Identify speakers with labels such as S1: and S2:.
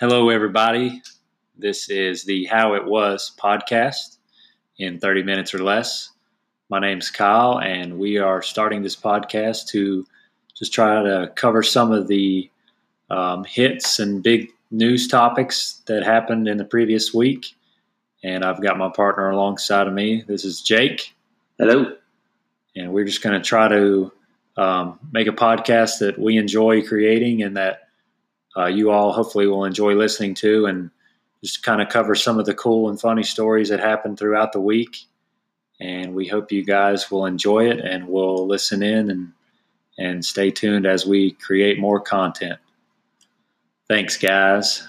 S1: Hello, everybody. This is the How It Was podcast in 30 minutes or less. My name's Kyle, and we are starting this podcast to just try to cover some of the um, hits and big news topics that happened in the previous week. And I've got my partner alongside of me. This is Jake.
S2: Hello.
S1: And we're just going to try to um, make a podcast that we enjoy creating and that uh, you all hopefully will enjoy listening to and just kind of cover some of the cool and funny stories that happened throughout the week. And we hope you guys will enjoy it and will listen in and and stay tuned as we create more content. Thanks, guys.